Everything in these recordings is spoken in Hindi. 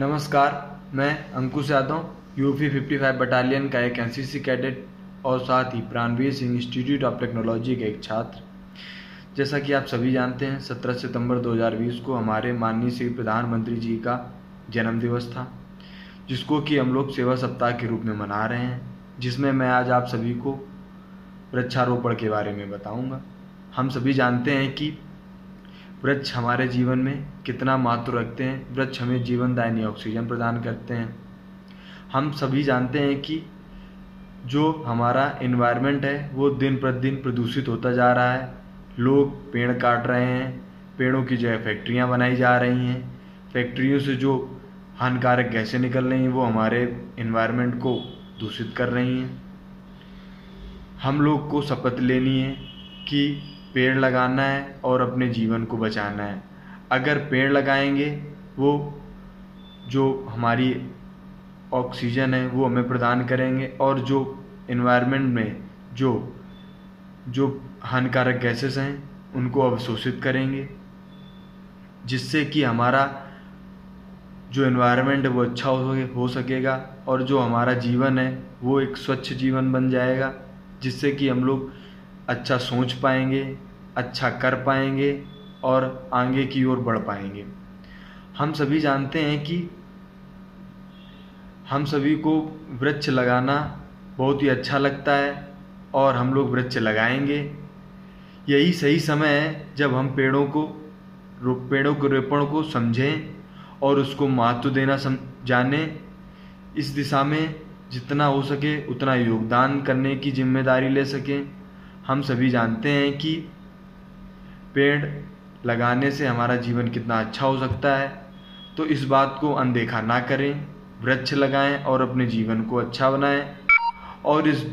नमस्कार, मैं अंकुश यादव यूपी 55 बटालियन का एक एनसीसी कैडेट और साथ ही Pranveer Singh Institute of Technology के एक छात्र। जैसा कि आप सभी जानते हैं 17 सितंबर 2020 को हमारे माननीय श्री प्रधानमंत्री जी का जन्म दिवस था, जिसको कि हम लोग सेवा सप्ताह के रूप में मना रहे हैं, जिसमें मैं आज आप सभी को वृक्षारोपण के बारे में बताऊँगा। हम सभी जानते हैं कि वृक्ष हमारे जीवन में कितना महत्व रखते हैं। वृक्ष हमें जीवनदायिनी ऑक्सीजन प्रदान करते हैं। हम सभी जानते हैं कि जो हमारा इन्वायरमेंट है, वो दिन प्रतिदिन प्रदूषित होता जा रहा है। लोग पेड़ काट रहे हैं, पेड़ों की जो है फैक्ट्रियाँ बनाई जा रही हैं। फैक्ट्रियों से जो हानिकारक गैसें निकल रही हैं, वो हमारे इन्वायरमेंट को दूषित कर रही हैं। हम लोग को शपथ लेनी है कि पेड़ लगाना है और अपने जीवन को बचाना है। अगर पेड़ लगाएँगे, वो जो हमारी ऑक्सीजन है, वो हमें प्रदान करेंगे और जो इन्वायरमेंट में जो जो हानिकारक गैसेस हैं, उनको अवशोषित करेंगे, जिससे कि हमारा जो इन्वायरमेंट है, वो अच्छा हो सके, हो सकेगा और जो हमारा जीवन है, वो एक स्वच्छ जीवन बन जाएगा, जिससे कि हम लोग अच्छा सोच पाएँगे अच्छा कर पाएँगे और आगे की ओर बढ़ पाएँगे। हम सभी जानते हैं कि हम सभी को वृक्ष लगाना बहुत ही अच्छा लगता है और हम लोग वृक्ष लगाएँगे। यही सही समय है जब हम पेड़ों को पेड़ों के रोपण को समझें और उसको महत्व देना सम, जाने। इस दिशा में जितना हो सके उतना योगदान करने की ज़िम्मेदारी ले सकें। हम सभी जानते हैं कि पेड़ लगाने से हमारा जीवन कितना अच्छा हो सकता है। तो इस बात को अनदेखा ना करें, वृक्ष लगाएँ और अपने जीवन को अच्छा बनाएँ। और इस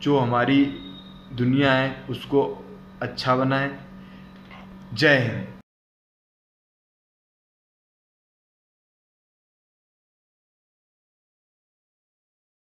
जो हमारी दुनिया है, उसको अच्छा बनाएँ। जय हिंद।